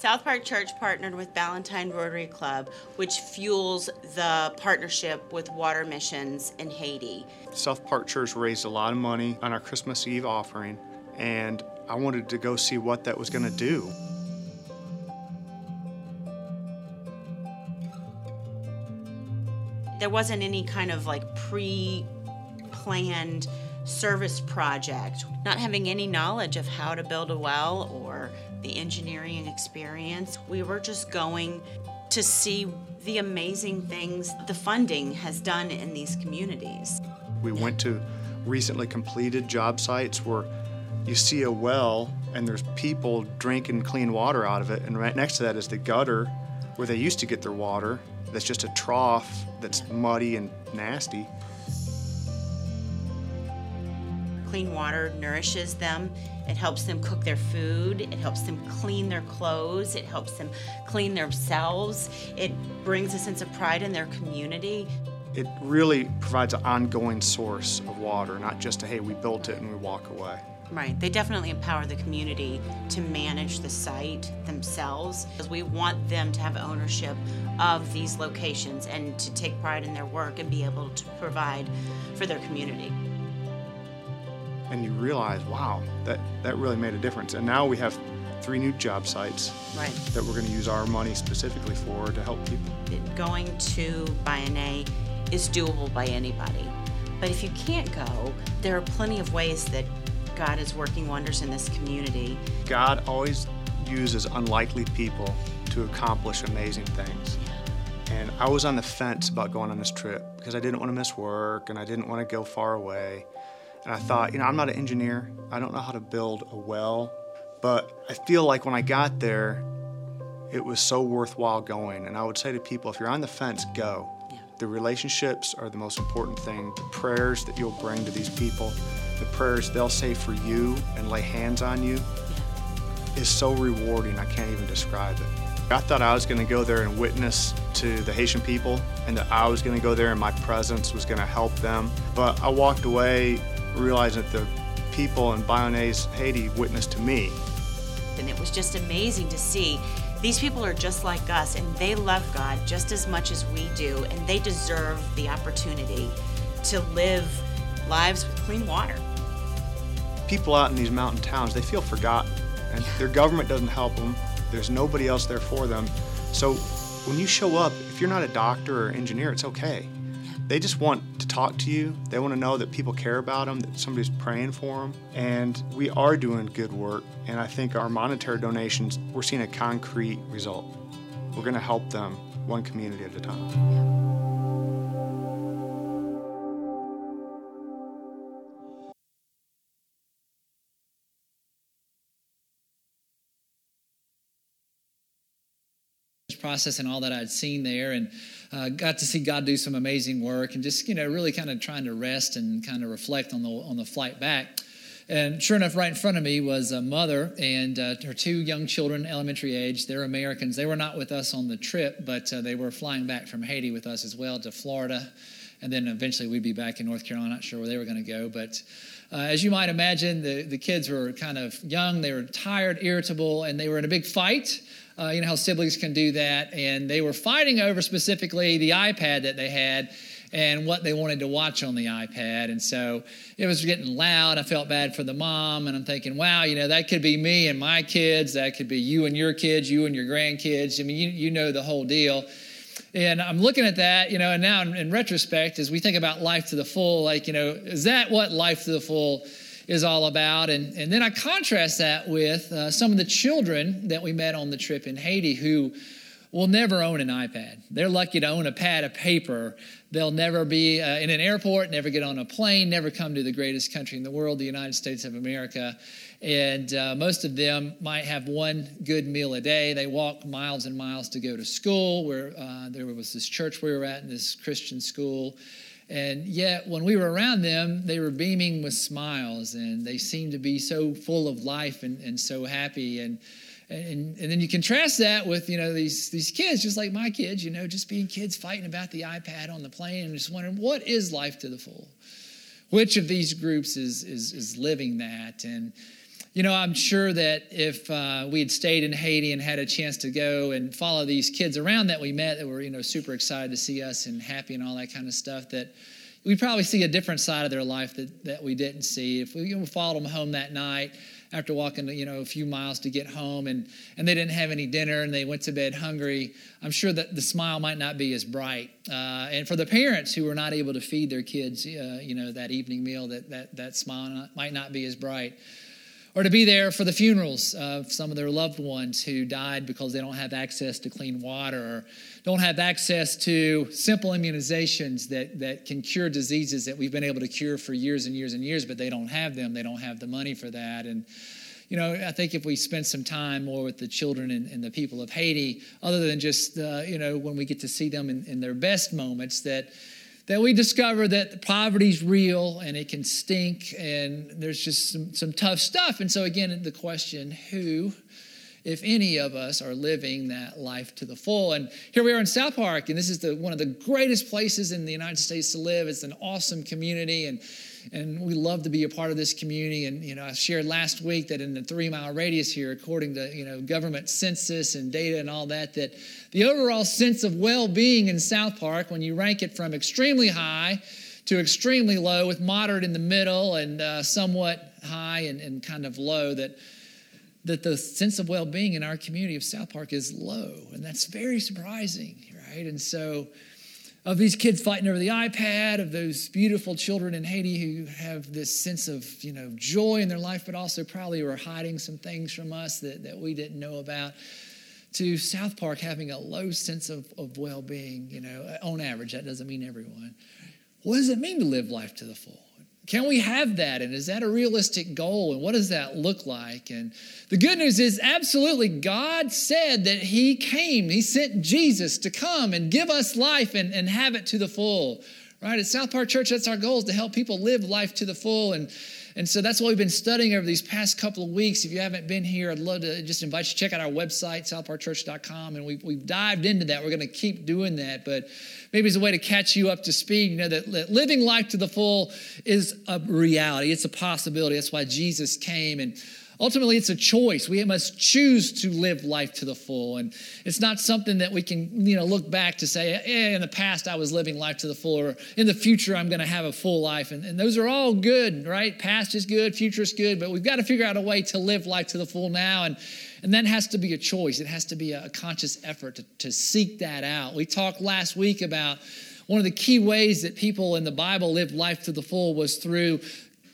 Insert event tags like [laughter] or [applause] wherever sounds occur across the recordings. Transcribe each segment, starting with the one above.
South Park Church partnered with Ballantyne Rotary Club, which fuels the partnership with water missions in Haiti. South Park Church raised a lot of money on our Christmas Eve offering, and I wanted to go see what that was going to do. There wasn't any kind of like pre planned service project, not having any knowledge of how to build a well or the engineering experience. We were just going to see the amazing things the funding has done in these communities. We went to recently completed job sites where you see a well and there's people drinking clean water out of it, and right next to that is the gutter where they used to get their water. That's just a trough that's muddy and nasty. Clean water nourishes them. It helps them cook their food. It helps them clean their clothes. It helps them clean themselves. It brings a sense of pride in their community. It really provides an ongoing source of water, not just a hey, we built it and we walk away. Right. They definitely empower the community to manage the site themselves because we want them to have ownership of these locations and to take pride in their work and be able to provide for their community and you realize, wow, that, that really made a difference. And now we have three new job sites right. that we're going to use our money specifically for to help people. Going to Bayonnais is doable by anybody. But if you can't go, there are plenty of ways that God is working wonders in this community. God always uses unlikely people to accomplish amazing things. And I was on the fence about going on this trip because I didn't want to miss work and I didn't want to go far away. And I thought, you know, I'm not an engineer. I don't know how to build a well. But I feel like when I got there, it was so worthwhile going. And I would say to people, if you're on the fence, go. Yeah. The relationships are the most important thing. The prayers that you'll bring to these people, the prayers they'll say for you and lay hands on you yeah. is so rewarding. I can't even describe it. I thought I was going to go there and witness to the Haitian people and that I was going to go there and my presence was going to help them. But I walked away realizing that the people in Bayonnais, Haiti witnessed to me. And it was just amazing to see these people are just like us and they love God just as much as we do, and they deserve the opportunity to live lives with clean water. People out in these mountain towns, they feel forgotten, and their government doesn't help them. There's nobody else there for them. So when you show up, if you're not a doctor or engineer, it's okay. They just want to talk to you. They want to know that people care about them, that somebody's praying for them. And we are doing good work. And I think our monetary donations, we're seeing a concrete result. We're going to help them one community at a time. process and all that I'd seen there, and uh, got to see God do some amazing work, and just you know really kind of trying to rest and kind of reflect on the on the flight back. And sure enough, right in front of me was a mother and uh, her two young children, elementary age. They're Americans. They were not with us on the trip, but uh, they were flying back from Haiti with us as well to Florida. And then eventually we'd be back in North Carolina. Not sure where they were going to go. But uh, as you might imagine, the, the kids were kind of young. They were tired, irritable, and they were in a big fight. Uh, you know how siblings can do that. And they were fighting over specifically the iPad that they had and what they wanted to watch on the iPad. And so it was getting loud. I felt bad for the mom. And I'm thinking, wow, you know, that could be me and my kids. That could be you and your kids, you and your grandkids. I mean, you, you know the whole deal. And I'm looking at that, you know, and now in, in retrospect, as we think about life to the full, like, you know, is that what life to the full is all about. And, and then I contrast that with uh, some of the children that we met on the trip in Haiti who will never own an iPad. They're lucky to own a pad of paper. They'll never be uh, in an airport, never get on a plane, never come to the greatest country in the world, the United States of America. And uh, most of them might have one good meal a day. They walk miles and miles to go to school, where uh, there was this church we were at in this Christian school. And yet, when we were around them, they were beaming with smiles and they seemed to be so full of life and, and so happy. And, and, and then you contrast that with, you know, these, these kids, just like my kids, you know, just being kids fighting about the iPad on the plane and just wondering, what is life to the full? Which of these groups is, is, is living that? And, you know, I'm sure that if uh, we had stayed in Haiti and had a chance to go and follow these kids around that we met that were, you know, super excited to see us and happy and all that kind of stuff, that we probably see a different side of their life that, that we didn't see. If we you know, followed them home that night after walking, you know, a few miles to get home and, and they didn't have any dinner and they went to bed hungry, I'm sure that the smile might not be as bright. Uh, and for the parents who were not able to feed their kids, uh, you know, that evening meal, that, that, that smile might not be as bright or to be there for the funerals of some of their loved ones who died because they don't have access to clean water or don't have access to simple immunizations that, that can cure diseases that we've been able to cure for years and years and years, but they don't have them. They don't have the money for that. And, you know, I think if we spend some time more with the children and, and the people of Haiti, other than just, uh, you know, when we get to see them in, in their best moments, that that we discover that poverty's real and it can stink and there's just some, some tough stuff. And so, again, the question who, if any of us, are living that life to the full? And here we are in South Park, and this is the, one of the greatest places in the United States to live. It's an awesome community. And and we love to be a part of this community. And you know, I shared last week that in the three mile radius here, according to you know government census and data and all that, that the overall sense of well-being in South Park, when you rank it from extremely high to extremely low, with moderate in the middle and uh, somewhat high and, and kind of low, that that the sense of well-being in our community of South Park is low, and that's very surprising, right? And so of these kids fighting over the iPad, of those beautiful children in Haiti who have this sense of you know joy in their life, but also probably were hiding some things from us that, that we didn't know about, to South Park having a low sense of, of well-being, you know, on average. That doesn't mean everyone. What does it mean to live life to the full? Can we have that? And is that a realistic goal? And what does that look like? And the good news is, absolutely, God said that He came, He sent Jesus to come and give us life and, and have it to the full. Right? At South Park Church, that's our goal is to help people live life to the full. And and so that's what we've been studying over these past couple of weeks. If you haven't been here, I'd love to just invite you to check out our website, southparkchurch.com. And we've, we've dived into that. We're going to keep doing that. But maybe it's a way to catch you up to speed. You know, that living life to the full is a reality, it's a possibility. That's why Jesus came. And ultimately it's a choice. We must choose to live life to the full. And it's not something that we can you know look back to say eh, in the past i was living life to the full or in the future i'm going to have a full life. And, and those are all good right? Past is good future is good but we've got to figure out a way to live life to the full now. And and that has to be a choice. It has to be a conscious effort to, to seek that out. We talked last week about one of the key ways that people in the bible lived life to the full was through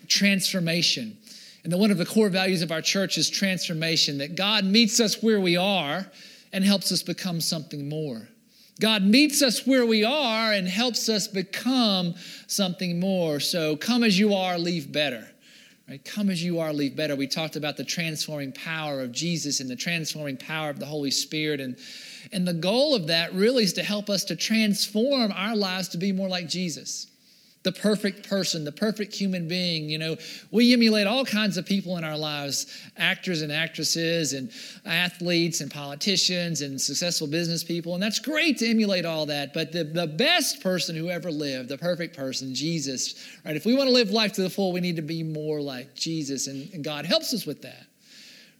transformation and one of the core values of our church is transformation, that God meets us where we are and helps us become something more. God meets us where we are and helps us become something more. So come as you are, leave better. Right? Come as you are, leave better. We talked about the transforming power of Jesus and the transforming power of the Holy Spirit. And, and the goal of that really is to help us to transform our lives to be more like Jesus the perfect person, the perfect human being. You know, we emulate all kinds of people in our lives actors and actresses, and athletes, and politicians, and successful business people. And that's great to emulate all that. But the, the best person who ever lived, the perfect person, Jesus, right? If we want to live life to the full, we need to be more like Jesus. And, and God helps us with that.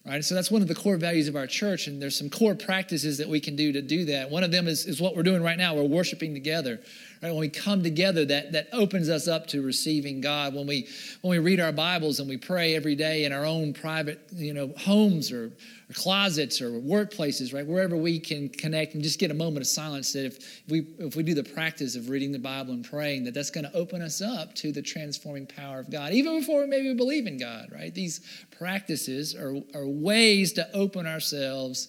Right? So that's one of the core values of our church, and there's some core practices that we can do to do that. One of them is, is what we're doing right now. We're worshiping together. Right? When we come together, that, that opens us up to receiving God. When we when we read our Bibles and we pray every day in our own private, you know, homes or, or closets or workplaces, right? Wherever we can connect and just get a moment of silence that if we if we do the practice of reading the Bible and praying, that that's going to open us up to the transforming power of God, even before we maybe believe in God, right? These practices are, are ways to open ourselves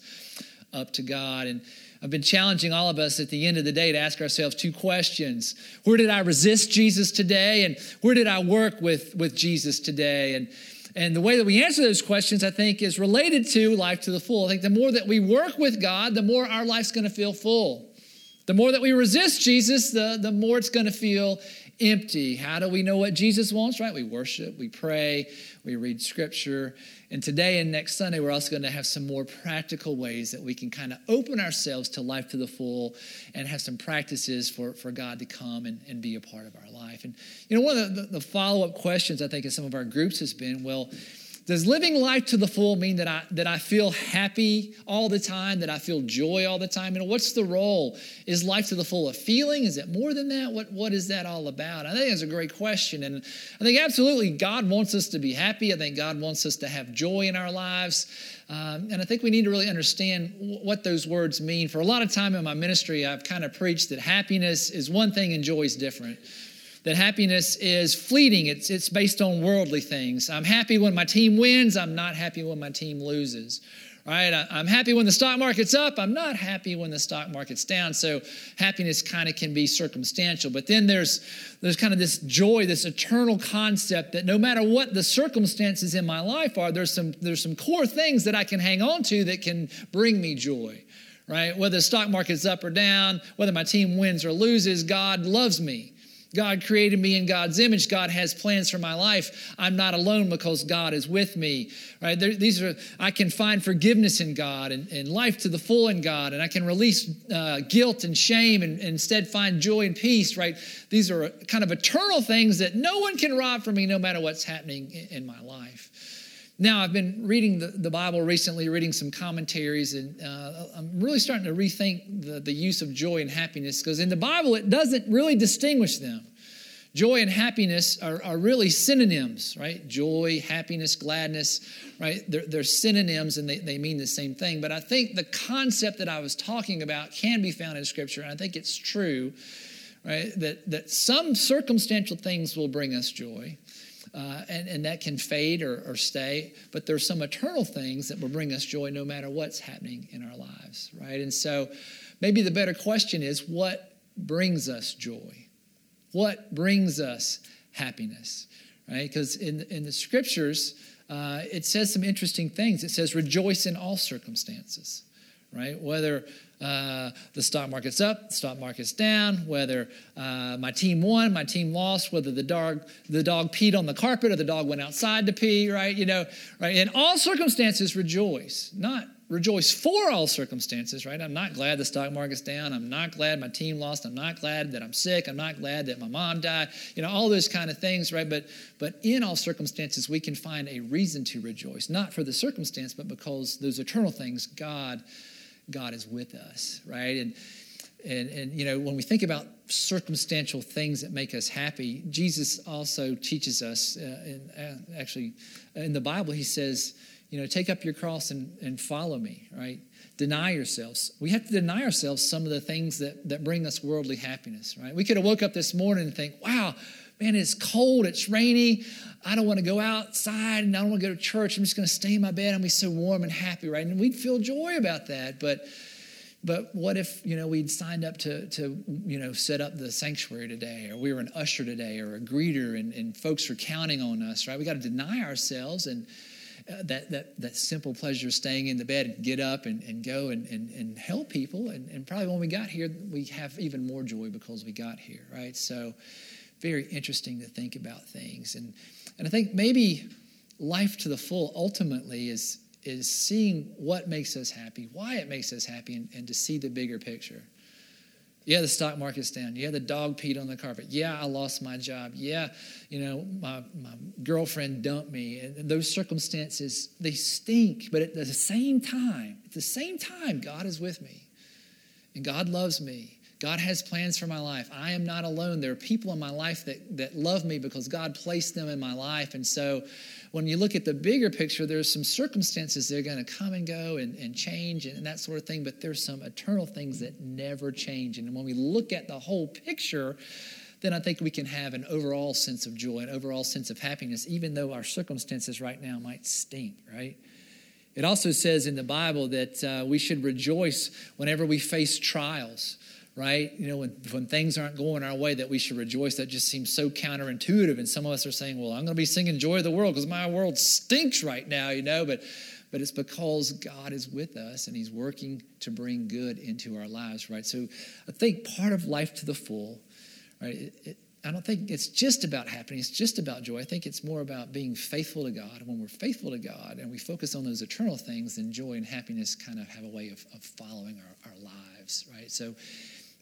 up to God. And I've been challenging all of us at the end of the day to ask ourselves two questions. Where did I resist Jesus today? And where did I work with, with Jesus today? And, and the way that we answer those questions, I think, is related to life to the full. I think the more that we work with God, the more our life's going to feel full. The more that we resist Jesus, the, the more it's going to feel empty. How do we know what Jesus wants? Right? We worship, we pray, we read scripture. And today and next Sunday, we're also going to have some more practical ways that we can kind of open ourselves to life to the full and have some practices for, for God to come and, and be a part of our life. And, you know, one of the, the follow up questions I think in some of our groups has been well, Does living life to the full mean that I that I feel happy all the time, that I feel joy all the time? You know, what's the role? Is life to the full a feeling? Is it more than that? What what is that all about? I think that's a great question. And I think absolutely God wants us to be happy. I think God wants us to have joy in our lives. Um, and I think we need to really understand what those words mean. For a lot of time in my ministry, I've kind of preached that happiness is one thing and joy is different that happiness is fleeting. It's, it's based on worldly things. I'm happy when my team wins. I'm not happy when my team loses. Right? I'm happy when the stock market's up. I'm not happy when the stock market's down. So happiness kind of can be circumstantial. But then there's there's kind of this joy, this eternal concept that no matter what the circumstances in my life are, there's some there's some core things that I can hang on to that can bring me joy. Right? Whether the stock market's up or down, whether my team wins or loses, God loves me. God created me in God's image. God has plans for my life. I'm not alone because God is with me. Right? There, these are I can find forgiveness in God and, and, life to the full in God, and I can release uh, guilt and shame and, and, instead find joy and peace. Right? These are kind of eternal things that no one can rob from me, no matter what's happening in, in my life. Now, I've been reading the, the Bible recently, reading some commentaries, and uh, I'm really starting to rethink the, the use of joy and happiness because in the Bible, it doesn't really distinguish them. Joy and happiness are, are really synonyms, right? Joy, happiness, gladness, right? They're, they're synonyms and they, they mean the same thing. But I think the concept that I was talking about can be found in Scripture, and I think it's true, right? That, that some circumstantial things will bring us joy uh, and, and that can fade or, or stay. But there's some eternal things that will bring us joy no matter what's happening in our lives, right? And so maybe the better question is what brings us joy? What brings us happiness, right? Because in, in the scriptures, uh, it says some interesting things. It says, rejoice in all circumstances, right? Whether uh, the stock market's up, the stock market's down, whether uh, my team won, my team lost, whether the dog the dog peed on the carpet or the dog went outside to pee, right? You know, right? In all circumstances, rejoice. Not rejoice for all circumstances, right? I'm not glad the stock market's down. I'm not glad my team lost. I'm not glad that I'm sick. I'm not glad that my mom died. You know, all those kind of things, right? But but in all circumstances, we can find a reason to rejoice, not for the circumstance, but because those eternal things God God is with us, right? And and, and you know when we think about circumstantial things that make us happy jesus also teaches us uh, in, uh, actually in the bible he says you know take up your cross and, and follow me right? Deny yourselves. We have to deny ourselves some of the things that, that bring us worldly happiness right? We could have woke up this morning and think wow man it's cold it's rainy i don't want to go outside and i don't want to go to church i'm just going to stay in my bed and be so warm and happy right and we'd feel joy about that but but what if you know we'd signed up to to you know set up the sanctuary today or we were an usher today or a greeter and, and folks are counting on us right we got to deny ourselves and uh, that, that, that simple pleasure of staying in the bed and get up and, and go and, and, and help people. And, and probably when we got here, we have even more joy because we got here, right? So, very interesting to think about things. And, and I think maybe life to the full ultimately is, is seeing what makes us happy, why it makes us happy, and, and to see the bigger picture. Yeah, the stock market's down. Yeah, the dog peed on the carpet. Yeah, I lost my job. Yeah, you know, my, my girlfriend dumped me. And those circumstances, they stink. But at the same time, at the same time, God is with me. And God loves me. God has plans for my life. I am not alone. There are people in my life that, that love me because God placed them in my life. And so when you look at the bigger picture, there's some circumstances that are going to come and go and, and change and, and that sort of thing, but there's some eternal things that never change. And when we look at the whole picture, then I think we can have an overall sense of joy, an overall sense of happiness, even though our circumstances right now might stink, right? It also says in the Bible that uh, we should rejoice whenever we face trials right? You know, when, when things aren't going our way, that we should rejoice. That just seems so counterintuitive. And some of us are saying, well, I'm going to be singing Joy of the World because my world stinks right now, you know, but but it's because God is with us and He's working to bring good into our lives, right? So I think part of life to the full, right? It, it, I don't think it's just about happiness, it's just about joy. I think it's more about being faithful to God. When we're faithful to God and we focus on those eternal things, then joy and happiness kind of have a way of, of following our, our lives, right? So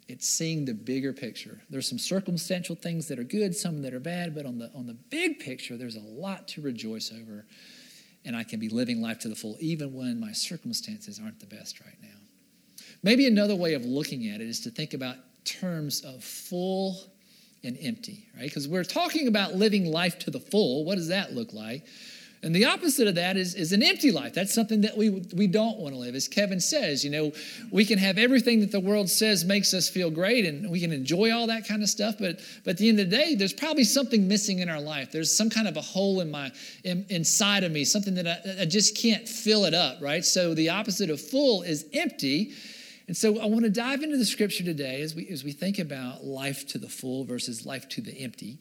it's seeing the bigger picture. There's some circumstantial things that are good, some that are bad, but on the on the big picture, there's a lot to rejoice over. and I can be living life to the full, even when my circumstances aren't the best right now. Maybe another way of looking at it is to think about terms of full and empty, right? Because we're talking about living life to the full. What does that look like? And the opposite of that is, is an empty life. That's something that we, we don't want to live. As Kevin says, you know, we can have everything that the world says makes us feel great and we can enjoy all that kind of stuff. But, but at the end of the day, there's probably something missing in our life. There's some kind of a hole in my, in, inside of me, something that I, I just can't fill it up, right? So the opposite of full is empty. And so I want to dive into the scripture today as we, as we think about life to the full versus life to the empty.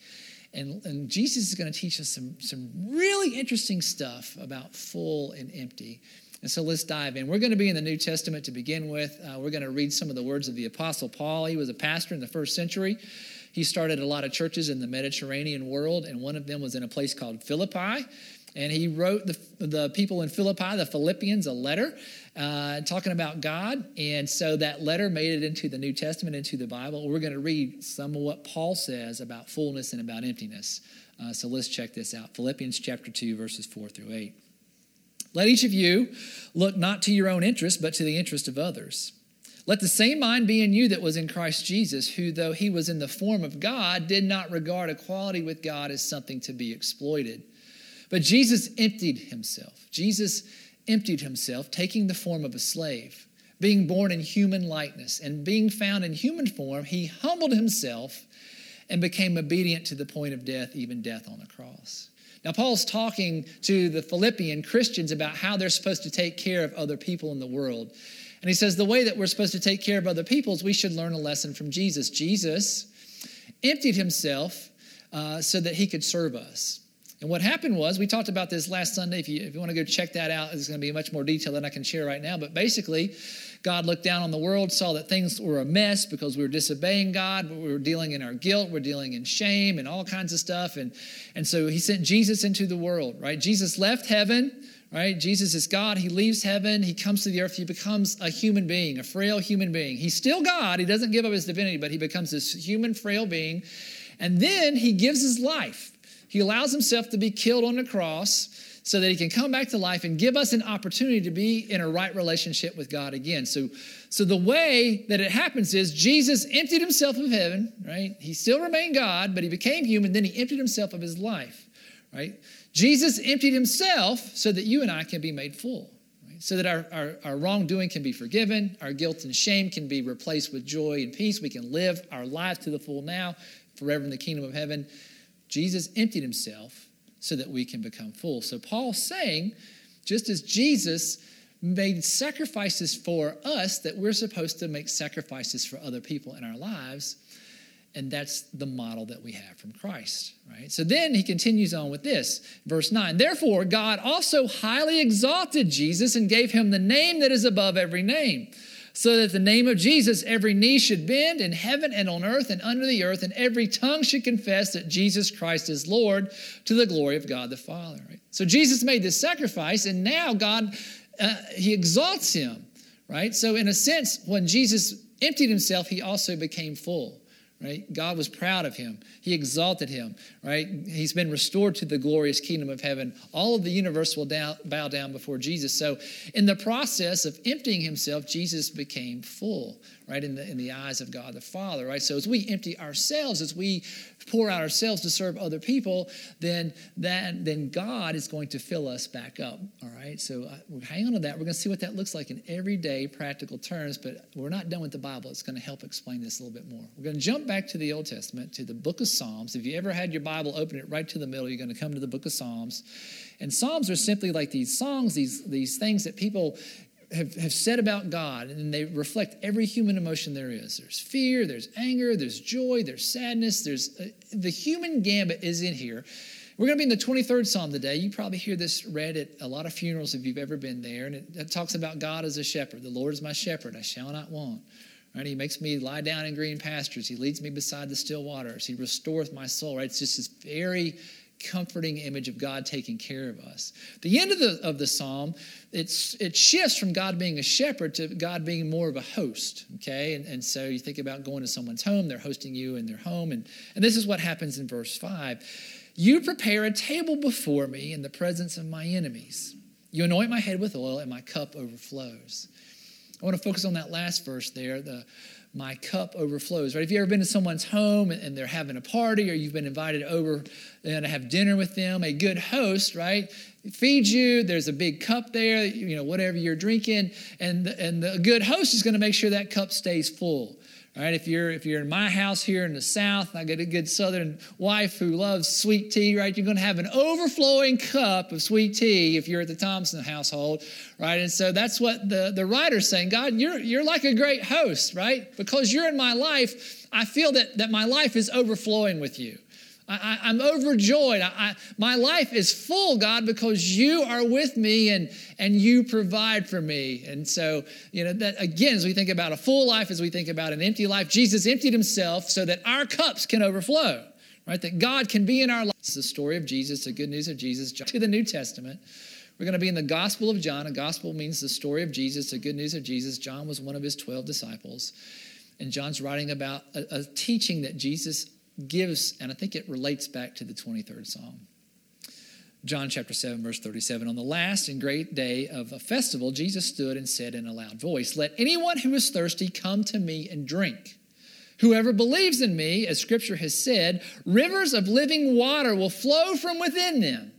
And, and Jesus is going to teach us some, some really interesting stuff about full and empty. And so let's dive in. We're going to be in the New Testament to begin with. Uh, we're going to read some of the words of the Apostle Paul. He was a pastor in the first century. He started a lot of churches in the Mediterranean world, and one of them was in a place called Philippi. And he wrote the, the people in Philippi, the Philippians, a letter uh, talking about God. And so that letter made it into the New Testament, into the Bible. We're going to read some of what Paul says about fullness and about emptiness. Uh, so let's check this out Philippians chapter 2, verses 4 through 8. Let each of you look not to your own interest, but to the interest of others. Let the same mind be in you that was in Christ Jesus, who, though he was in the form of God, did not regard equality with God as something to be exploited but Jesus emptied himself. Jesus emptied himself, taking the form of a slave, being born in human likeness, and being found in human form, he humbled himself and became obedient to the point of death, even death on the cross. Now, Paul's talking to the Philippian Christians about how they're supposed to take care of other people in the world. And he says the way that we're supposed to take care of other people is we should learn a lesson from Jesus. Jesus emptied himself uh, so that he could serve us. And what happened was, we talked about this last Sunday. If you, if you want to go check that out, it's going to be much more detail than I can share right now. But basically, God looked down on the world, saw that things were a mess because we were disobeying God, we were dealing in our guilt, we're dealing in shame and all kinds of stuff. And, and so he sent Jesus into the world, right? Jesus left heaven, right? Jesus is God. He leaves heaven. He comes to the earth. He becomes a human being, a frail human being. He's still God. He doesn't give up his divinity, but he becomes this human, frail being. And then he gives his life he allows himself to be killed on the cross so that he can come back to life and give us an opportunity to be in a right relationship with God again. So, so the way that it happens is Jesus emptied himself of heaven, right? He still remained God, but he became human, then he emptied himself of his life, right? Jesus emptied himself so that you and I can be made full. So that our, our, our wrongdoing can be forgiven, our guilt and shame can be replaced with joy and peace. We can live our lives to the full now, forever in the kingdom of heaven. Jesus emptied himself so that we can become full. So Paul's saying, just as Jesus made sacrifices for us, that we're supposed to make sacrifices for other people in our lives. And that's the model that we have from Christ, right? So then he continues on with this, verse 9. Therefore, God also highly exalted Jesus and gave him the name that is above every name so that the name of Jesus every knee should bend in heaven and on earth and under the earth, and every tongue should confess that Jesus Christ is Lord to the glory of God the Father. Right? So Jesus made this sacrifice, and now God, uh, He exalts Him, right? So, in a sense, when Jesus emptied Himself, He also became full right? God was proud of him. He exalted him, right? He's been restored to the glorious kingdom of heaven. All of the universe will down, bow down before Jesus. So, in the process of emptying himself, Jesus became full, right, in the, in the eyes of God the Father, right? So, as we empty ourselves, as we pour out ourselves to serve other people, then that then God is going to fill us back up. All right. So uh, hang on to that. We're going to see what that looks like in everyday practical terms, but we're not done with the Bible. It's going to help explain this a little bit more. We're going to jump back to the Old Testament to the Book of Psalms. If you ever had your Bible, open it right to the middle. You're going to come to the Book of Psalms, and Psalms are simply like these songs, these these things that people have, have said about God, and they reflect every human emotion there is. There's fear, there's anger, there's joy, there's sadness, there's uh, the human gambit is in here. We're going to be in the 23rd Psalm today. You probably hear this read at a lot of funerals if you've ever been there, and it, it talks about God as a shepherd. The Lord is my shepherd, I shall not want. Right? He makes me lie down in green pastures. He leads me beside the still waters. He restoreth my soul. Right? It's just this very comforting image of God taking care of us. The end of the, of the psalm, it's, it shifts from God being a shepherd to God being more of a host, okay? And, and so you think about going to someone's home, they're hosting you in their home. And, and this is what happens in verse 5. You prepare a table before me in the presence of my enemies. You anoint my head with oil, and my cup overflows. I want to focus on that last verse there. The my cup overflows. Right? Have you ever been to someone's home and they're having a party, or you've been invited over and to have dinner with them? A good host, right, feeds you. There's a big cup there, you know, whatever you're drinking, and and the good host is going to make sure that cup stays full. All right, if you're if you're in my house here in the South, I got a good Southern wife who loves sweet tea. Right, you're going to have an overflowing cup of sweet tea if you're at the Thompson household. Right, and so that's what the the writer's saying. God, you're you're like a great host, right? Because you're in my life, I feel that that my life is overflowing with you. I, am overjoyed. I, I, my life is full, God, because you are with me and, and you provide for me. And so, you know, that again, as we think about a full life, as we think about an empty life, Jesus emptied himself so that our cups can overflow, right? That God can be in our lives. It's the story of Jesus, the good news of Jesus, to the New Testament. We're going to be in the Gospel of John. A gospel means the story of Jesus, the good news of Jesus. John was one of his 12 disciples. And John's writing about a, a teaching that Jesus gives, and I think it relates back to the 23rd Psalm. John chapter 7, verse 37. On the last and great day of a festival, Jesus stood and said in a loud voice, Let anyone who is thirsty come to me and drink. Whoever believes in me, as scripture has said, rivers of living water will flow from within them.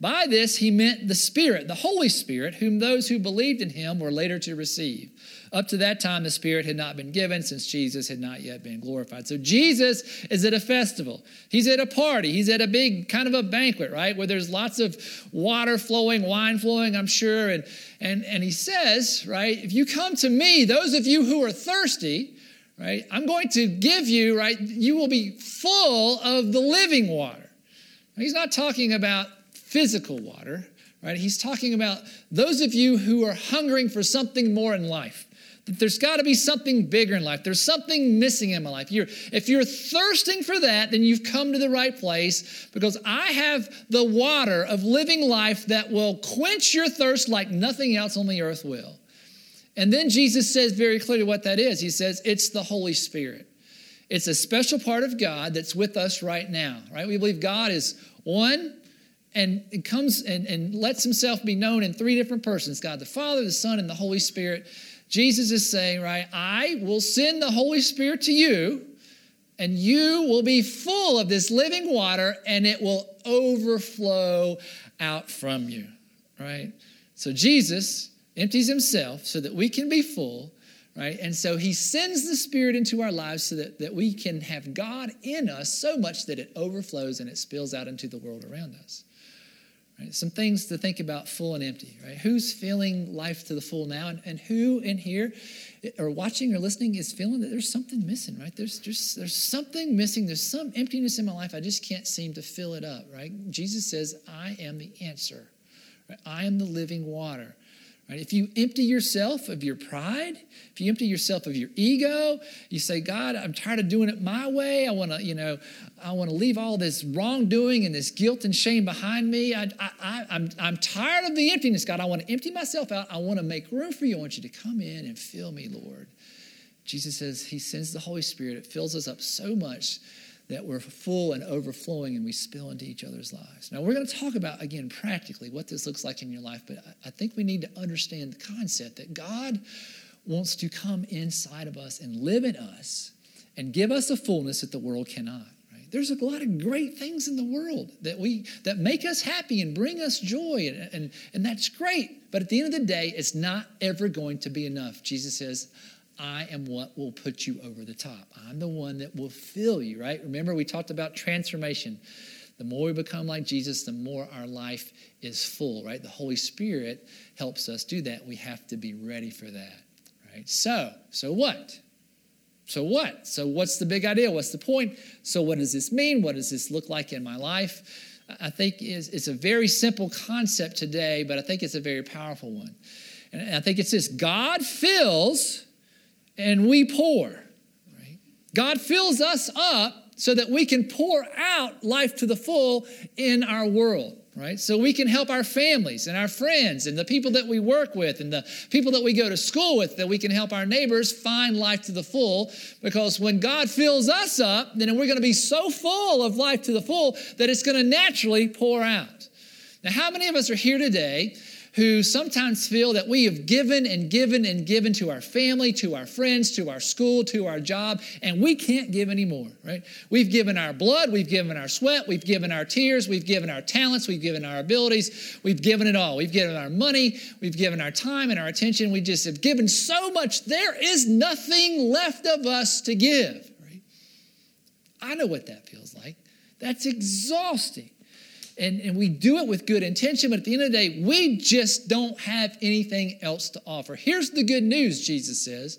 By this he meant the Spirit, the Holy Spirit, whom those who believed in him were later to receive. Up to that time, the Spirit had not been given since Jesus had not yet been glorified. So Jesus is at a festival. He's at a party. He's at a big kind of a banquet, right? Where there's lots of water flowing, wine flowing, I'm sure. And, and, and he says, right, if you come to me, those of you who are thirsty, right, I'm going to give you, right, you will be full of the living water. He's not talking about physical water, right? He's talking about those of you who are hungering for something more in life. There's got to be something bigger in life. There's something missing in my life. You're, if you're thirsting for that, then you've come to the right place because I have the water of living life that will quench your thirst like nothing else on the earth will. And then Jesus says very clearly what that is. He says, it's the Holy Spirit. It's a special part of God that's with us right now, right? We believe God is one, and it comes and, and lets himself be known in three different persons God the Father, the Son, and the Holy Spirit. Jesus is saying, right, I will send the Holy Spirit to you, and you will be full of this living water, and it will overflow out from you, right? So Jesus empties himself so that we can be full, right? And so he sends the Spirit into our lives so that, that we can have God in us so much that it overflows and it spills out into the world around us. Right? Some things to think about full and empty, right? Who's feeling life to the full now? And, and who in here or watching or listening is feeling that there's something missing, right? There's just there's something missing. There's some emptiness in my life. I just can't seem to fill it up, right? Jesus says, I am the answer. Right? I am the living water. Right? If you empty yourself of your pride, if you empty yourself of your ego, you say, God, I'm tired of doing it my way. I want to, you know, I want to leave all this wrongdoing and this guilt and shame behind me. I, I, I'm, I'm tired of the emptiness, God. I want to empty myself out. I want to make room for you. I want you to come in and fill me, Lord. Jesus says he sends the Holy Spirit. It fills us up so much that we're full and overflowing and we spill into each other's lives. Now, we're going to talk about, again, practically what this looks like in your life, but I think we need to understand the concept that God wants to come inside of us and live in us and give us a fullness that the world cannot. Right? There's a lot of great things in the world that we that make us happy and bring us joy, and, and, and that's great. But at the end of the day, it's not ever going to be enough. Jesus says, I am what will put you over the top. I'm the one that will fill you, right? Remember, we talked about transformation. The more we become like Jesus, the more our life is full, right? The Holy Spirit helps us do that. We have to be ready for that, right? So, so what? So what? So what's the big idea? What's the point? So what does this mean? What does this look like in my life? I think it's it's a very simple concept today, but I think it's a very powerful one. And I think it's this God fills and we pour. God fills us up so that we can pour out life to the full in our world. right? So we can help our families and our friends and the people that we work with and the people that we go to school with, that we can help our neighbors find life to the full. Because when God fills us up, then we're going to be so full of life to the full that it's going to naturally pour out. Now, how many of us are here today who sometimes feel that we have given and given and given to our family, to our friends, to our school, to our job, and we can't give anymore, right? We've given our blood, we've given our sweat, we've given our tears, we've given our talents, we've given our abilities, we've given it all. We've given our money, we've given our time and our attention. We just have given so much, there is nothing left of us to give, right? I know what that feels like. That's exhausting and, and we do it with good intention, but at the end of the day, we just don't have anything else to offer. Here's the good news, Jesus says.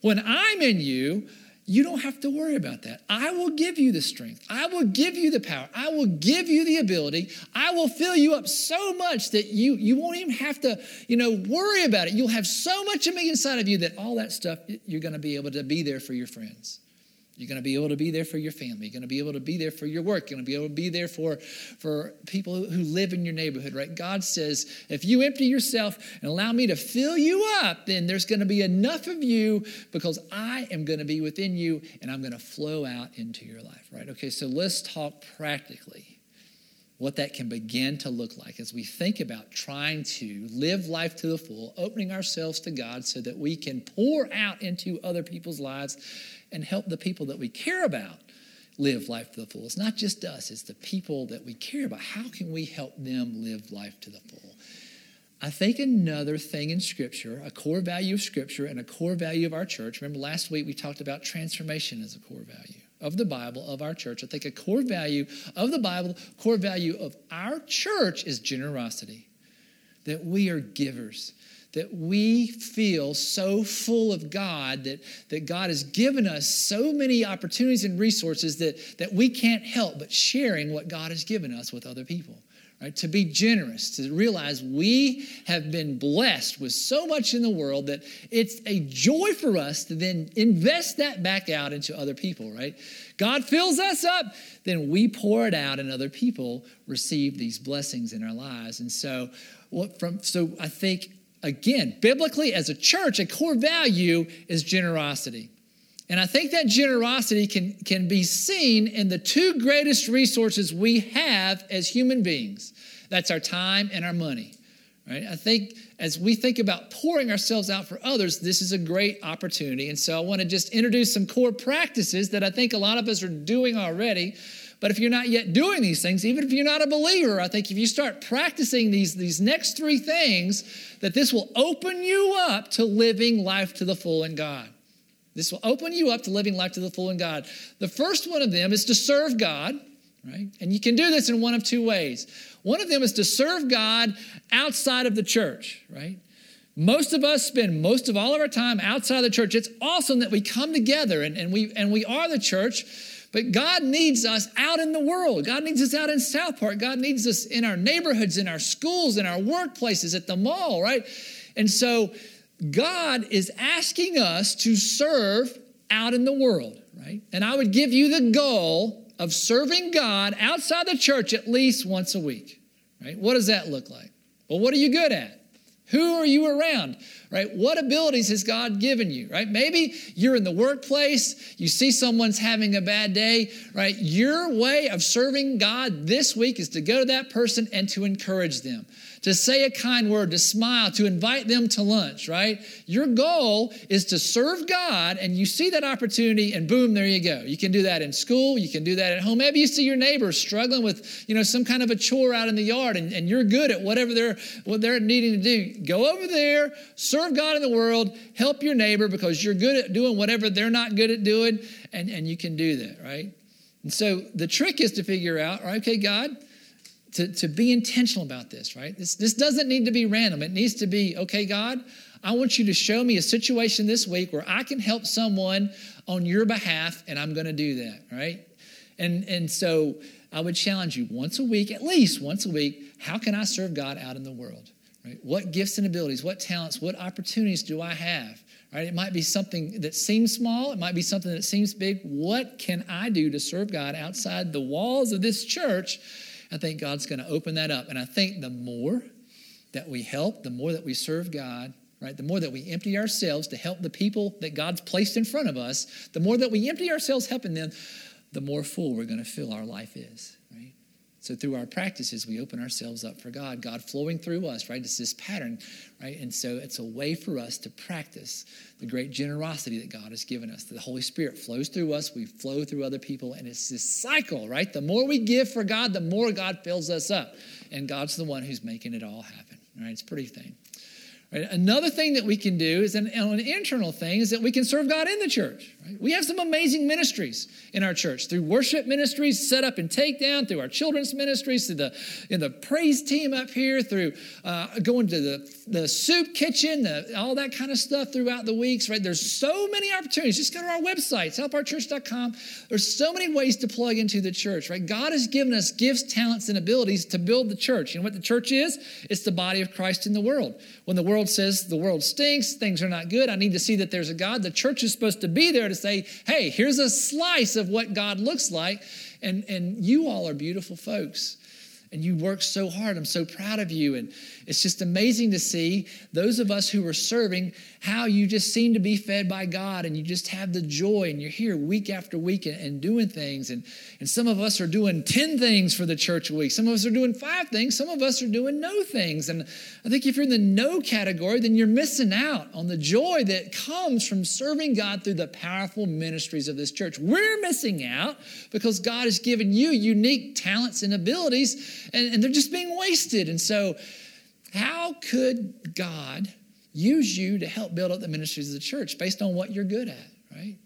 When I'm in you, you don't have to worry about that. I will give you the strength. I will give you the power. I will give you the ability. I will fill you up so much that you, you won't even have to, you know, worry about it. You'll have so much of me inside of you that all that stuff, you're going to be able to be there for your friends. You're going to be able to be there for your family. You're going to be able to be there for your work. You're going to be able to be there for, for people who live in your neighborhood, right? God says, if you empty yourself and allow me to fill you up, then there's going to be enough of you because I am going to be within you and I'm going to flow out into your life, right? Okay, so let's talk practically what that can begin to look like as we think about trying to live life to the full, opening ourselves to God so that we can pour out into other people's lives and help the people that we care about live life to the full. It's not just us, it's the people that we care about. How can we help them live life to the full? I think another thing in Scripture, a core value of Scripture and a core value of our church, remember last week we talked about transformation as a core value of the Bible, of our church. I think a core value of the Bible, core value of our church is generosity, that we are givers that we feel so full of God that, that God has given us so many opportunities and resources that, that we can't help but sharing what God has given us with other people. Right? To be generous, to realize we have been blessed with so much in the world that it's a joy for us to then invest that back out into other people, right? God fills us up, then we pour it out, and other people receive these blessings in our lives. And so, what from so I think again, biblically as a church, a core value is generosity. And I think that generosity can, can be seen in the two greatest resources we have as human beings that's our time and our money. Right? I think as we think about pouring ourselves out for others, this is a great opportunity. And so I want to just introduce some core practices that I think a lot of us are doing already but if you're not yet doing these things, even if you're not a believer, I think if you start practicing these, these next three things, that this will open you up to living life to the full in God. This will open you up to living life to the full in God. The first one of them is to serve God, right? And you can do this in one of two ways. One of them is to serve God outside of the church, right? Most of us spend most of all of our time outside of the church. It's awesome that we come together and, and, we, and we are the church, but God needs us out in the world. God needs us out in South Park. God needs us in our neighborhoods, in our schools, in our workplaces, at the mall, right? And so God is asking us to serve out in the world, right? And I would give you the goal of serving God outside the church at least once a week, right? What does that look like? Well, what are you good at? Who are you around? Right? What abilities has God given you? Right? Maybe you're in the workplace, you see someone's having a bad day, right? Your way of serving God this week is to go to that person and to encourage them to say a kind word, to smile, to invite them to lunch, right? Your goal is to serve God, and you see that opportunity, and boom, there you go. You can do that in school, you can do that at home. Maybe you see your neighbor struggling with, you know, some kind of a chore out in the yard, and, and you're good at whatever they're what they're needing to do. Go over there, serve God in the world, help your neighbor because you're good at doing whatever they're not good at doing, and, and you can do that, right? And so the trick is to figure out, right, okay, God, to, to be intentional about this, right? This, this doesn't need to be random. It needs to be, okay, God, I want you to show me a situation this week where I can help someone on your behalf, and I'm going to do that, right? And, and so I would challenge you once a week, at least once a week, how can I serve God out in the world? Right? What gifts and abilities, what talents, what opportunities do I have? Right? It might be something that seems small, it might be something that seems big. What can I do to serve God outside the walls of this church I think God's going to open that up. And I think the more that we help, the more that we serve God, right? The more that we empty ourselves to help the people that God's placed in front of us, the more that we empty ourselves helping them, the more full we're going to feel our life is? So through our practices, we open ourselves up for God, God flowing through us, right? It's this pattern, right? And so it's a way for us to practice the great generosity that God has given us. The Holy Spirit flows through us, we flow through other people, and it's this cycle, right? The more we give for God, the more God fills us up. And God's the one who's making it all happen, right? It's pretty thing. Right? Another thing that we can do is an, an, internal thing is that we can serve God in the church. Right? We have some amazing ministries in our church through worship ministries set up in takedown, through our children's ministries, through the in the praise team up here, through uh, going to the, the soup kitchen, the, all that kind of stuff throughout the weeks. Right? There's so many opportunities. Just go to our website, helpourchurch.com. There's so many ways to plug into the church. Right? God has given us gifts, talents, and abilities to build the church. You know what the church is? It's the body of Christ in the world. When the world world says the world stinks, things are not good, I need to see that there's a God. The church is supposed to be there to say, hey, here's a slice of what God looks like. And, and you all are beautiful folks and you work so hard. I'm so proud of you. And it's just amazing to see those of us who are serving how you just seem to be fed by God and you just have the joy and you're here week after week and, and doing things. And, and some of us are doing 10 things for the church a week. Some of us are doing five things. Some of us are doing no things. And I think if you're in the no category, then you're missing out on the joy that comes from serving God through the powerful ministries of this church. We're missing out because God has given you unique talents and abilities and, and they're just being wasted. And so, how could God use you to help build up the ministries of the church based on what you're good at, right?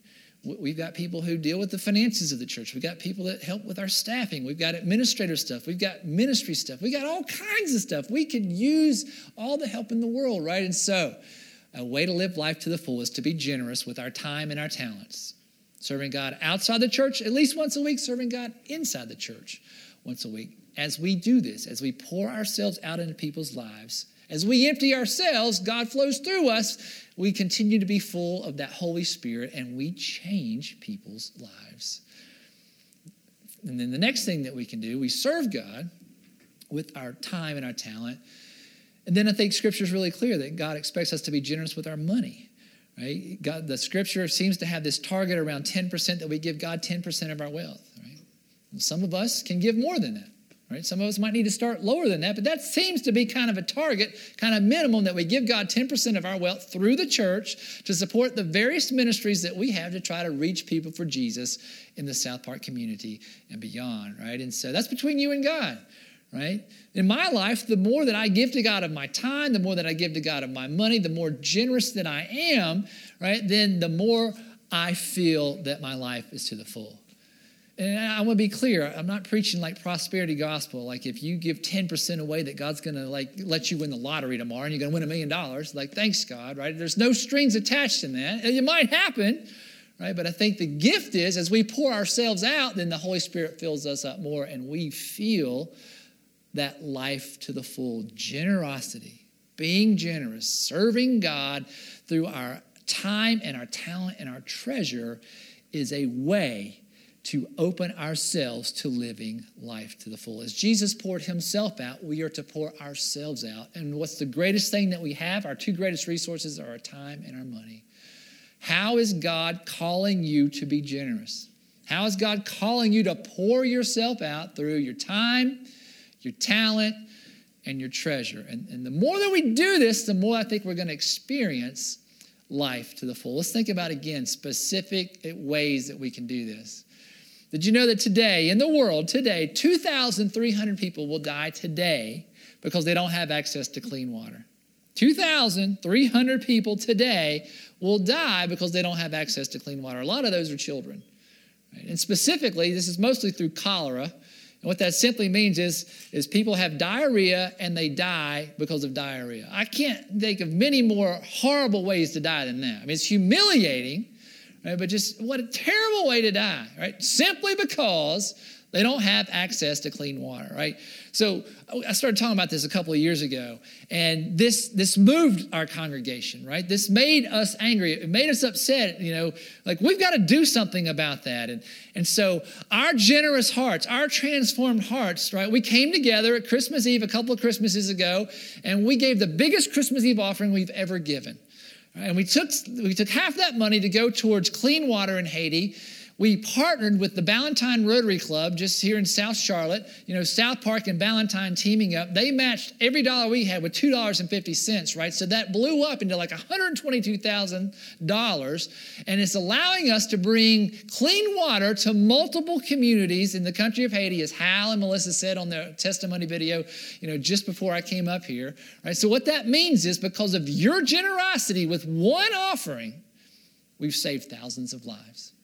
We've got people who deal with the finances of the church. We've got people that help with our staffing. We've got administrative stuff. We've got ministry stuff. We got all kinds of stuff. We could use all the help in the world, right? And so, a way to live life to the full is to be generous with our time and our talents. Serving God outside the church at least once a week, serving God inside the church once a week as we do this, as we pour ourselves out into people's lives, as we empty ourselves, God flows through us. We continue to be full of that Holy Spirit and we change people's lives. And then the next thing that we can do, we serve God with our time and our talent. And then I think scripture is really clear that God expects us to be generous with our money. Right? God, the scripture seems to have this target around 10% that we give God 10% of our wealth. Right? Some of us can give more than that. Right? Some of us might need to start lower than that, but that seems to be kind of a target, kind of minimum that we give God 10% of our wealth through the church to support the various ministries that we have to try to reach people for Jesus in the South Park community and beyond, right? And so that's between you and God, right? In my life, the more that I give to God of my time, the more that I give to God of my money, the more generous that I am, right? Then the more I feel that my life is to the full. And I want to be clear, I'm not preaching like prosperity gospel. Like if you give 10% away that God's going to like let you win the lottery tomorrow and you're going to win a million dollars. Like thanks God, right? There's no strings attached in that. It might happen, right? But I think the gift is as we pour ourselves out, then the Holy Spirit fills us up more and we feel that life to the full generosity, being generous, serving God through our time and our talent and our treasure is a way to open ourselves to living life to the full. As Jesus poured himself out, we are to pour ourselves out. And what's the greatest thing that we have? Our two greatest resources are our time and our money. How is God calling you to be generous? How is God calling you to pour yourself out through your time, your talent, and your treasure? And, and the more that we do this, the more I think we're going to experience life to the full. Let's think about again specific ways that we can do this. Did you know that today, in the world, today, 2,300 people will die today because they don't have access to clean water? 2,300 people today will die because they don't have access to clean water. A lot of those are children. Right? And specifically, this is mostly through cholera. And what that simply means is, is people have diarrhea and they die because of diarrhea. I can't think of many more horrible ways to die than that. I mean, it's humiliating, Right? But just what a terrible way to die, right? Simply because They don't have access to clean water, right? So I started talking about this a couple of years ago, and this this moved our congregation, right? This made us angry. It made us upset. You know, like we've got to do something about that. And and so our generous hearts, our transformed hearts, right? We came together at Christmas Eve a couple of Christmases ago, and we gave the biggest Christmas Eve offering we've ever given. And we took we took half that money to go towards clean water in Haiti we partnered with the Ballantyne Rotary Club just here in South Charlotte. You know, South Park and Ballantyne teaming up. They matched every dollar we had with $2.50, right? So that blew up into like $122,000. And it's allowing us to bring clean water to multiple communities in the country of Haiti, as Hal and Melissa said on their testimony video, you know, just before I came up here, right? So what that means is because of your generosity with one offering, we've saved thousands of lives.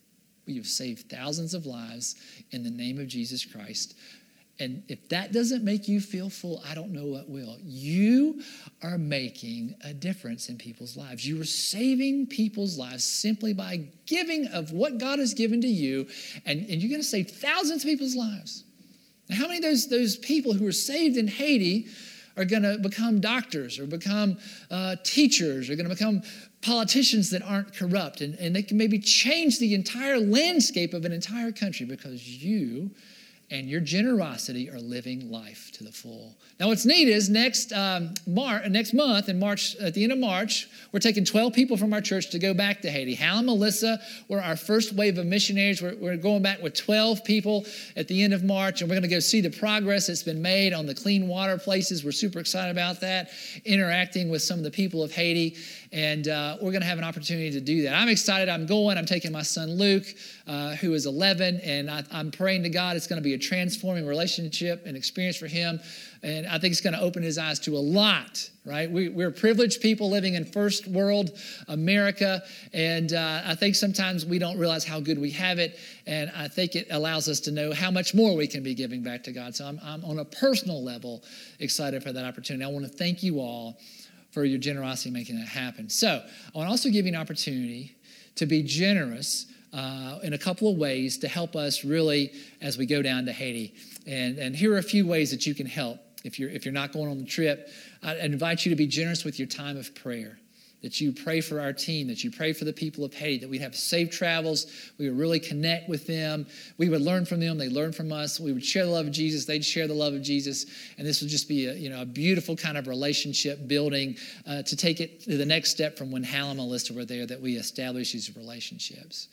Have saved thousands of lives in the name of Jesus Christ. And if that doesn't make you feel full, I don't know what will. You are making a difference in people's lives. You are saving people's lives simply by giving of what God has given to you, and, and you're going to save thousands of people's lives. Now, how many of those, those people who were saved in Haiti are going to become doctors or become uh, teachers or going to become politicians that aren't corrupt and, and they can maybe change the entire landscape of an entire country because you and your generosity are living life to the full. Now, what's neat is next um, Mar- next month in March, at the end of March, we're taking 12 people from our church to go back to Haiti. Hal and Melissa were our first wave of missionaries. We're, we're going back with 12 people at the end of March, and we're going to go see the progress that's been made on the clean water places. We're super excited about that, interacting with some of the people of Haiti and uh, we're going to have an opportunity to do that. I'm excited. I'm going. I'm taking my son Luke, uh, who is 11, and I, am praying to God it's going to be a transforming relationship and experience for him. And I think it's going to open his eyes to a lot, right? We, are privileged people living in first world America, and uh, I think sometimes we don't realize how good we have it, and I think it allows us to know how much more we can be giving back to God. So I'm, I'm on a personal level excited for that opportunity. I want to thank you all for your generosity making that happen. So I want to also give you an opportunity to be generous uh, in a couple of ways to help us really as we go down to Haiti. And, and here are a few ways that you can help if you're, if you're not going on the trip. I invite you to be generous with your time of prayer that you pray for our team, that you pray for the people of Haiti, that we'd have safe travels, we would really connect with them, we would learn from them, they learn from us, we would share the love of Jesus, they'd share the love of Jesus, and this would just be a, you know, a beautiful kind of relationship building uh, to take it to the next step from when Hal and Melissa were there, that we establish these relationships.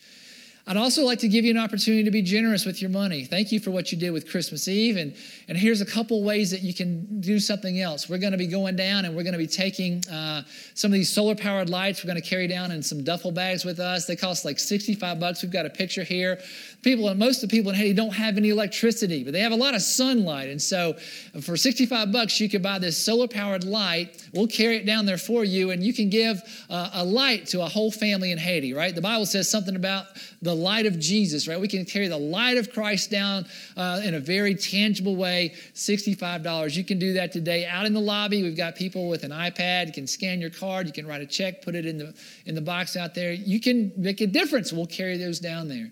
I'd also like to give you an opportunity to be generous with your money. Thank you for what you did with Christmas Eve. And, and here's a couple ways that you can do something else. We're going to be going down and we're going to be taking uh, some of these solar powered lights we're going to carry down in some duffel bags with us. They cost like 65 bucks. We've got a picture here. People, most of the people in Haiti don't have any electricity, but they have a lot of sunlight. And so for 65 bucks, you could buy this solar powered light. We'll carry it down there for you, and you can give uh, a light to a whole family in Haiti, right? The Bible says something about the light of Jesus, right? We can carry the light of Christ down uh, in a very tangible way. $65. You can do that today out in the lobby. We've got people with an iPad. You can scan your card. You can write a check, put it in the in the box out there. You can make a difference. We'll carry those down there.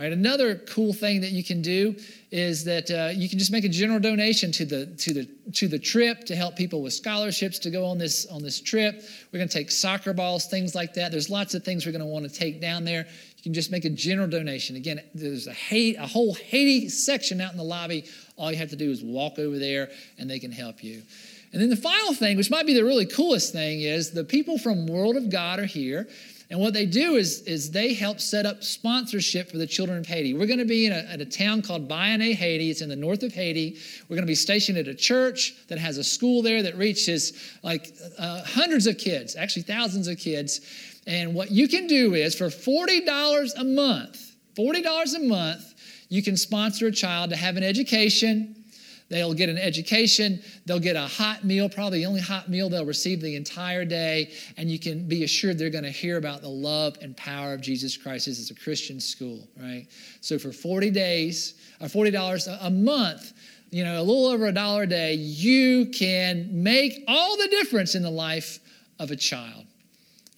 Right. Another cool thing that you can do is that uh, you can just make a general donation to the to the to the trip to help people with scholarships to go on this on this trip. We're going to take soccer balls, things like that. There's lots of things we're going to want to take down there. You can just make a general donation. Again, there's a, Haiti, a whole Haiti section out in the lobby. All you have to do is walk over there and they can help you. And then the final thing, which might be the really coolest thing, is the people from World of God are here. And what they do is, is they help set up sponsorship for the children of Haiti. We're going to be in a, at a town called Bayonnais, Haiti. It's in the north of Haiti. We're going to be stationed at a church that has a school there that reaches like uh, hundreds of kids, actually thousands of kids. And what you can do is for $40 a month, $40 a month, you can sponsor a child to have an education. They'll get an education. They'll get a hot meal, probably the only hot meal they'll receive the entire day. And you can be assured they're going to hear about the love and power of Jesus Christ. Is a Christian school, right? So for 40 days, or $40 a month, you know, a little over a dollar a day, you can make all the difference in the life of a child.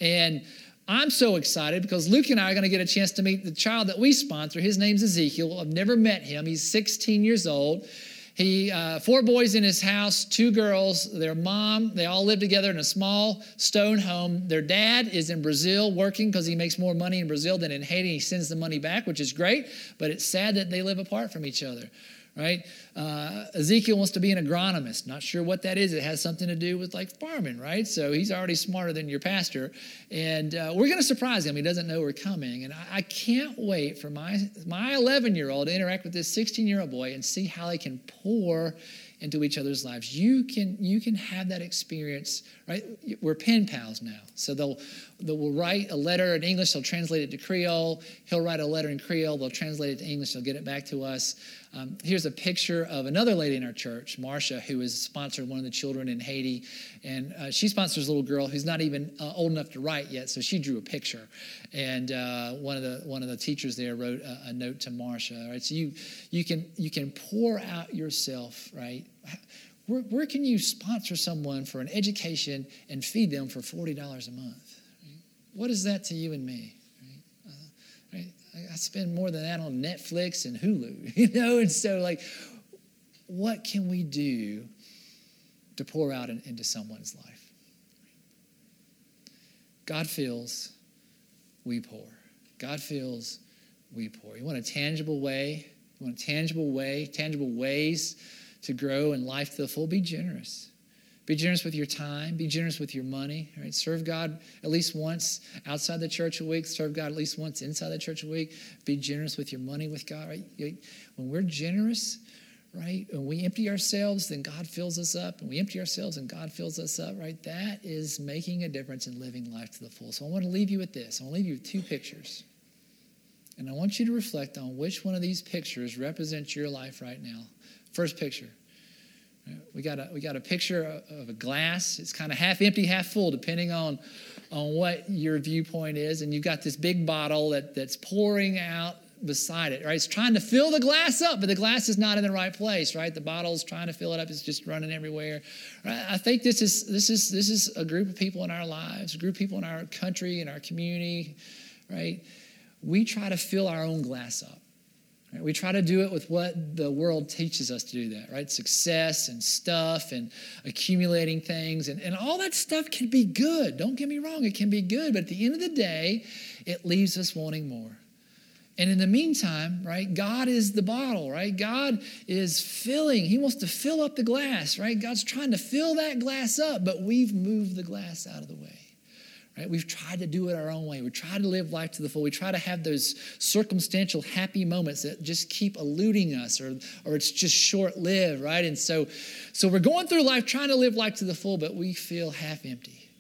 And I'm so excited because Luke and I are going to get a chance to meet the child that we sponsor. His name's Ezekiel. I've never met him. He's 16 years old. He uh, four boys in his house, two girls. Their mom, they all live together in a small stone home. Their dad is in Brazil working because he makes more money in Brazil than in Haiti. He sends the money back, which is great, but it's sad that they live apart from each other right? Uh, Ezekiel wants to be an agronomist. Not sure what that is. It has something to do with like farming, right? So he's already smarter than your pastor. And uh, we're going to surprise him. He doesn't know we're coming. And I, I can't wait for my, my 11 year old to interact with this 16 year old boy and see how they can pour into each other's lives. You can you can have that experience, right? We're pen pals now, so they'll they will write a letter in English. They'll translate it to Creole. He'll write a letter in Creole. They'll translate it to English. They'll get it back to us. Um, here's a picture of another lady in our church, Marcia, who has sponsored one of the children in Haiti, and uh, she sponsors a little girl who's not even uh, old enough to write yet. So she drew a picture, and uh, one of the one of the teachers there wrote a, a note to Marcia. Right, so you you can you can pour out yourself, right? Where, where can you sponsor someone for an education and feed them for forty dollars a month? What is that to you and me? I spend more than that on Netflix and Hulu, [laughs] you know? And so, like, what can we do to pour out in, into someone's life? God feels, we pour. God feels, we pour. You want a tangible way? You want a tangible way, tangible ways to grow in life to the full? Be generous. Be generous with your time. Be generous with your money. Right? Serve God at least once outside the church a week. Serve God at least once inside the church a week. Be generous with your money with God. Right? When we're generous, right? When we empty ourselves, then God fills us up. And we empty ourselves and God fills us up, right? That is making a difference in living life to the full. So I want to leave you with this. I want to leave you with two pictures. And I want you to reflect on which one of these pictures represents your life right now. First picture we got a, we got a picture of a glass. It's kind of half empty, half full, depending on, on what your viewpoint is. And you've got this big bottle that, that's pouring out beside it, right? It's trying to fill the glass up, but the glass is not in the right place, right? The bottle's trying to fill it up, it's just running everywhere. Right? I think this is this is this is a group of people in our lives, a group of people in our country, in our community, right? We try to fill our own glass up. Right? We try to do it with what the world teaches us to do that, right? Success and stuff and accumulating things. And, and all that stuff can be good. Don't get me wrong, it can be good. But at the end of the day, it leaves us wanting more. And in the meantime, right, God is the bottle, right? God is filling. He wants to fill up the glass, right? God's trying to fill that glass up, but we've moved the glass out of the way. Right? We've tried to do it our own way. We try to live life to the full. We try to have those circumstantial happy moments that just keep eluding us or, or it's just short lived, right? And so, so we're going through life trying to live life to the full, but we feel half empty.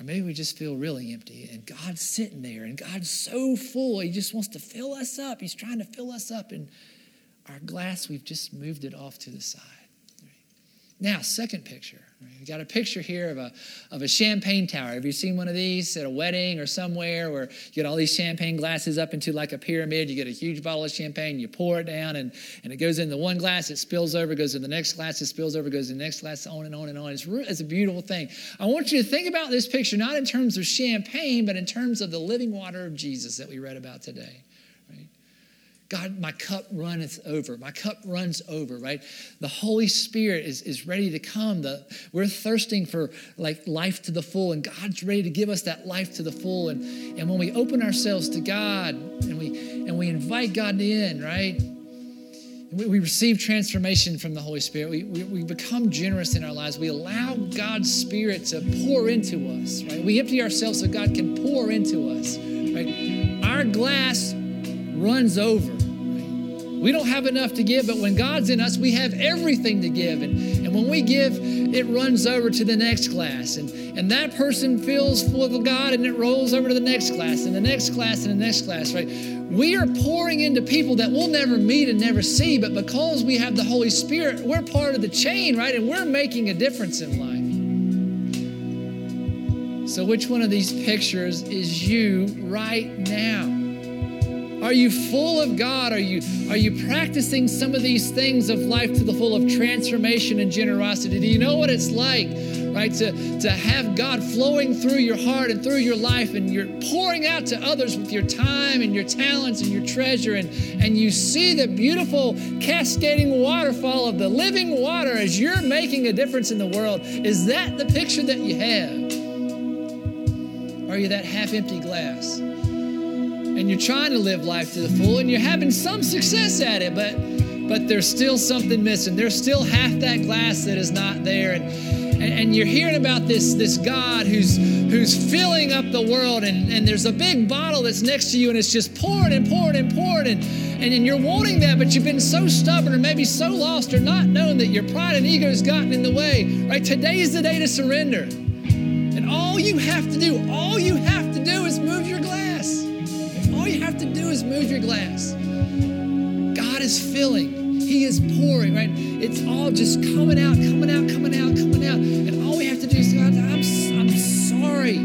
Or maybe we just feel really empty and God's sitting there and God's so full. He just wants to fill us up. He's trying to fill us up. And our glass, we've just moved it off to the side. Now, second picture. We got a picture here of a, of a champagne tower. Have you seen one of these at a wedding or somewhere where you get all these champagne glasses up into like a pyramid? You get a huge bottle of champagne, you pour it down, and, and it goes in the one glass, it spills over, goes in the next glass, it spills over, goes in the next glass, on and on and on. It's, it's a beautiful thing. I want you to think about this picture not in terms of champagne, but in terms of the living water of Jesus that we read about today. God, my cup runneth over. My cup runs over, right? The Holy Spirit is, is ready to come. The, we're thirsting for like life to the full, and God's ready to give us that life to the full. And, and when we open ourselves to God and we and we invite God in, right? We, we receive transformation from the Holy Spirit. We, we, we become generous in our lives. We allow God's Spirit to pour into us, right? We empty ourselves so God can pour into us, right? Our glass runs over. We don't have enough to give, but when God's in us, we have everything to give. And, and when we give, it runs over to the next class. And, and that person feels full of God and it rolls over to the next class and the next class and the next class, right? We are pouring into people that we'll never meet and never see, but because we have the Holy Spirit, we're part of the chain, right? And we're making a difference in life. So, which one of these pictures is you right now? Are you full of God? Are you, are you practicing some of these things of life to the full of transformation and generosity? Do you know what it's like, right, to, to have God flowing through your heart and through your life, and you're pouring out to others with your time and your talents and your treasure, and, and you see the beautiful cascading waterfall of the living water as you're making a difference in the world? Is that the picture that you have? Are you that half empty glass? And you're trying to live life to the full and you're having some success at it, but but there's still something missing. There's still half that glass that is not there. And and, you're hearing about this this God who's who's filling up the world and, and there's a big bottle that's next to you and it's just pouring and pouring and pouring and, and and you're wanting that, but you've been so stubborn or maybe so lost or not knowing that your pride and ego has gotten in the way. Right? Today is the day to surrender. And all you have to do, all you have to do is move your glass have to do is move your glass. God is filling, He is pouring, right? It's all just coming out, coming out, coming out, coming out. And all we have to do is, God, I'm, I'm sorry.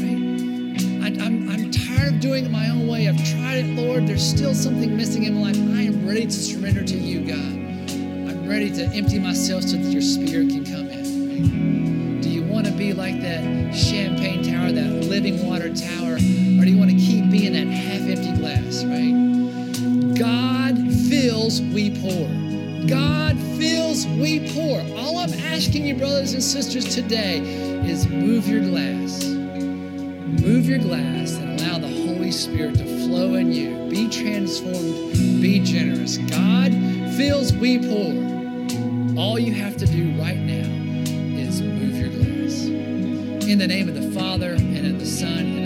Right? I, I'm, I'm tired of doing it my own way. I've tried it, Lord. There's still something missing in my life. I am ready to surrender to you, God. I'm ready to empty myself so that your spirit can come in. Do you want to be like that champagne tower, that living water tower? Or do you want to keep being that half empty glass, right? God fills, we pour. God fills, we pour. All I'm asking you, brothers and sisters, today is move your glass. Move your glass and allow the Holy Spirit to flow in you. Be transformed, be generous. God fills, we pour. All you have to do right now is move your glass. In the name of the Father, and of the Son,